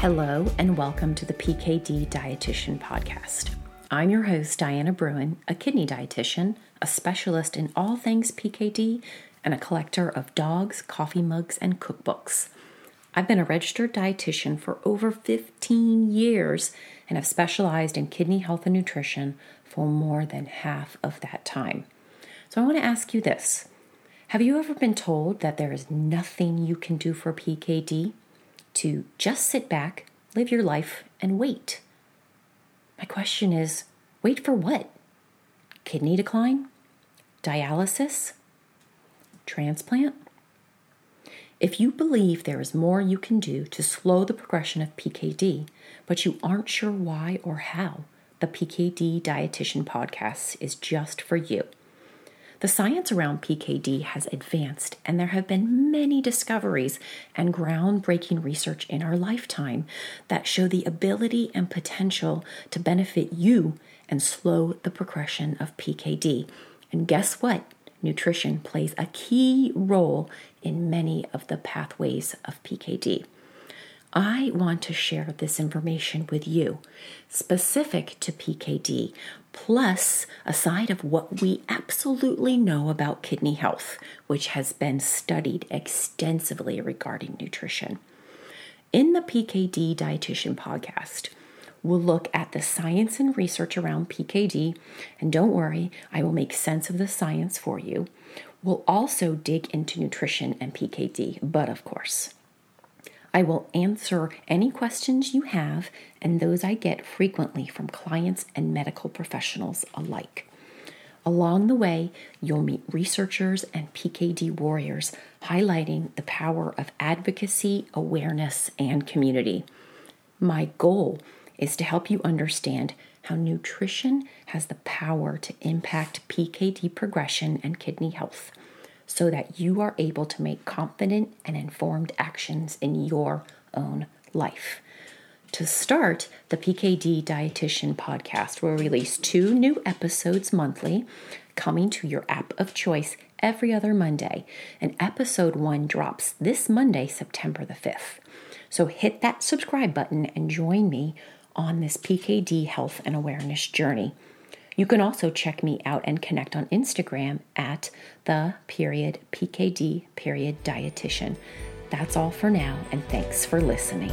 Hello, and welcome to the PKD Dietitian Podcast. I'm your host, Diana Bruin, a kidney dietitian, a specialist in all things PKD, and a collector of dogs, coffee mugs, and cookbooks. I've been a registered dietitian for over 15 years and have specialized in kidney health and nutrition for more than half of that time. So I want to ask you this Have you ever been told that there is nothing you can do for PKD? To just sit back, live your life, and wait? My question is wait for what? Kidney decline? Dialysis? Transplant? If you believe there is more you can do to slow the progression of PKD, but you aren't sure why or how, the PKD Dietitian Podcast is just for you. The science around PKD has advanced, and there have been many discoveries and groundbreaking research in our lifetime that show the ability and potential to benefit you and slow the progression of PKD. And guess what? Nutrition plays a key role in many of the pathways of PKD. I want to share this information with you, specific to PKD, plus a side of what we absolutely know about kidney health, which has been studied extensively regarding nutrition. In the PKD Dietitian podcast, we'll look at the science and research around PKD, and don't worry, I will make sense of the science for you. We'll also dig into nutrition and PKD, but of course, I will answer any questions you have and those I get frequently from clients and medical professionals alike. Along the way, you'll meet researchers and PKD warriors highlighting the power of advocacy, awareness, and community. My goal is to help you understand how nutrition has the power to impact PKD progression and kidney health so that you are able to make confident and informed actions in your own life. To start, the PKD Dietitian podcast will release two new episodes monthly, coming to your app of choice every other Monday. And episode one drops this Monday, September the 5th. So hit that subscribe button and join me on this PKD health and awareness journey. You can also check me out and connect on Instagram at the period PKD period dietitian. That's all for now, and thanks for listening.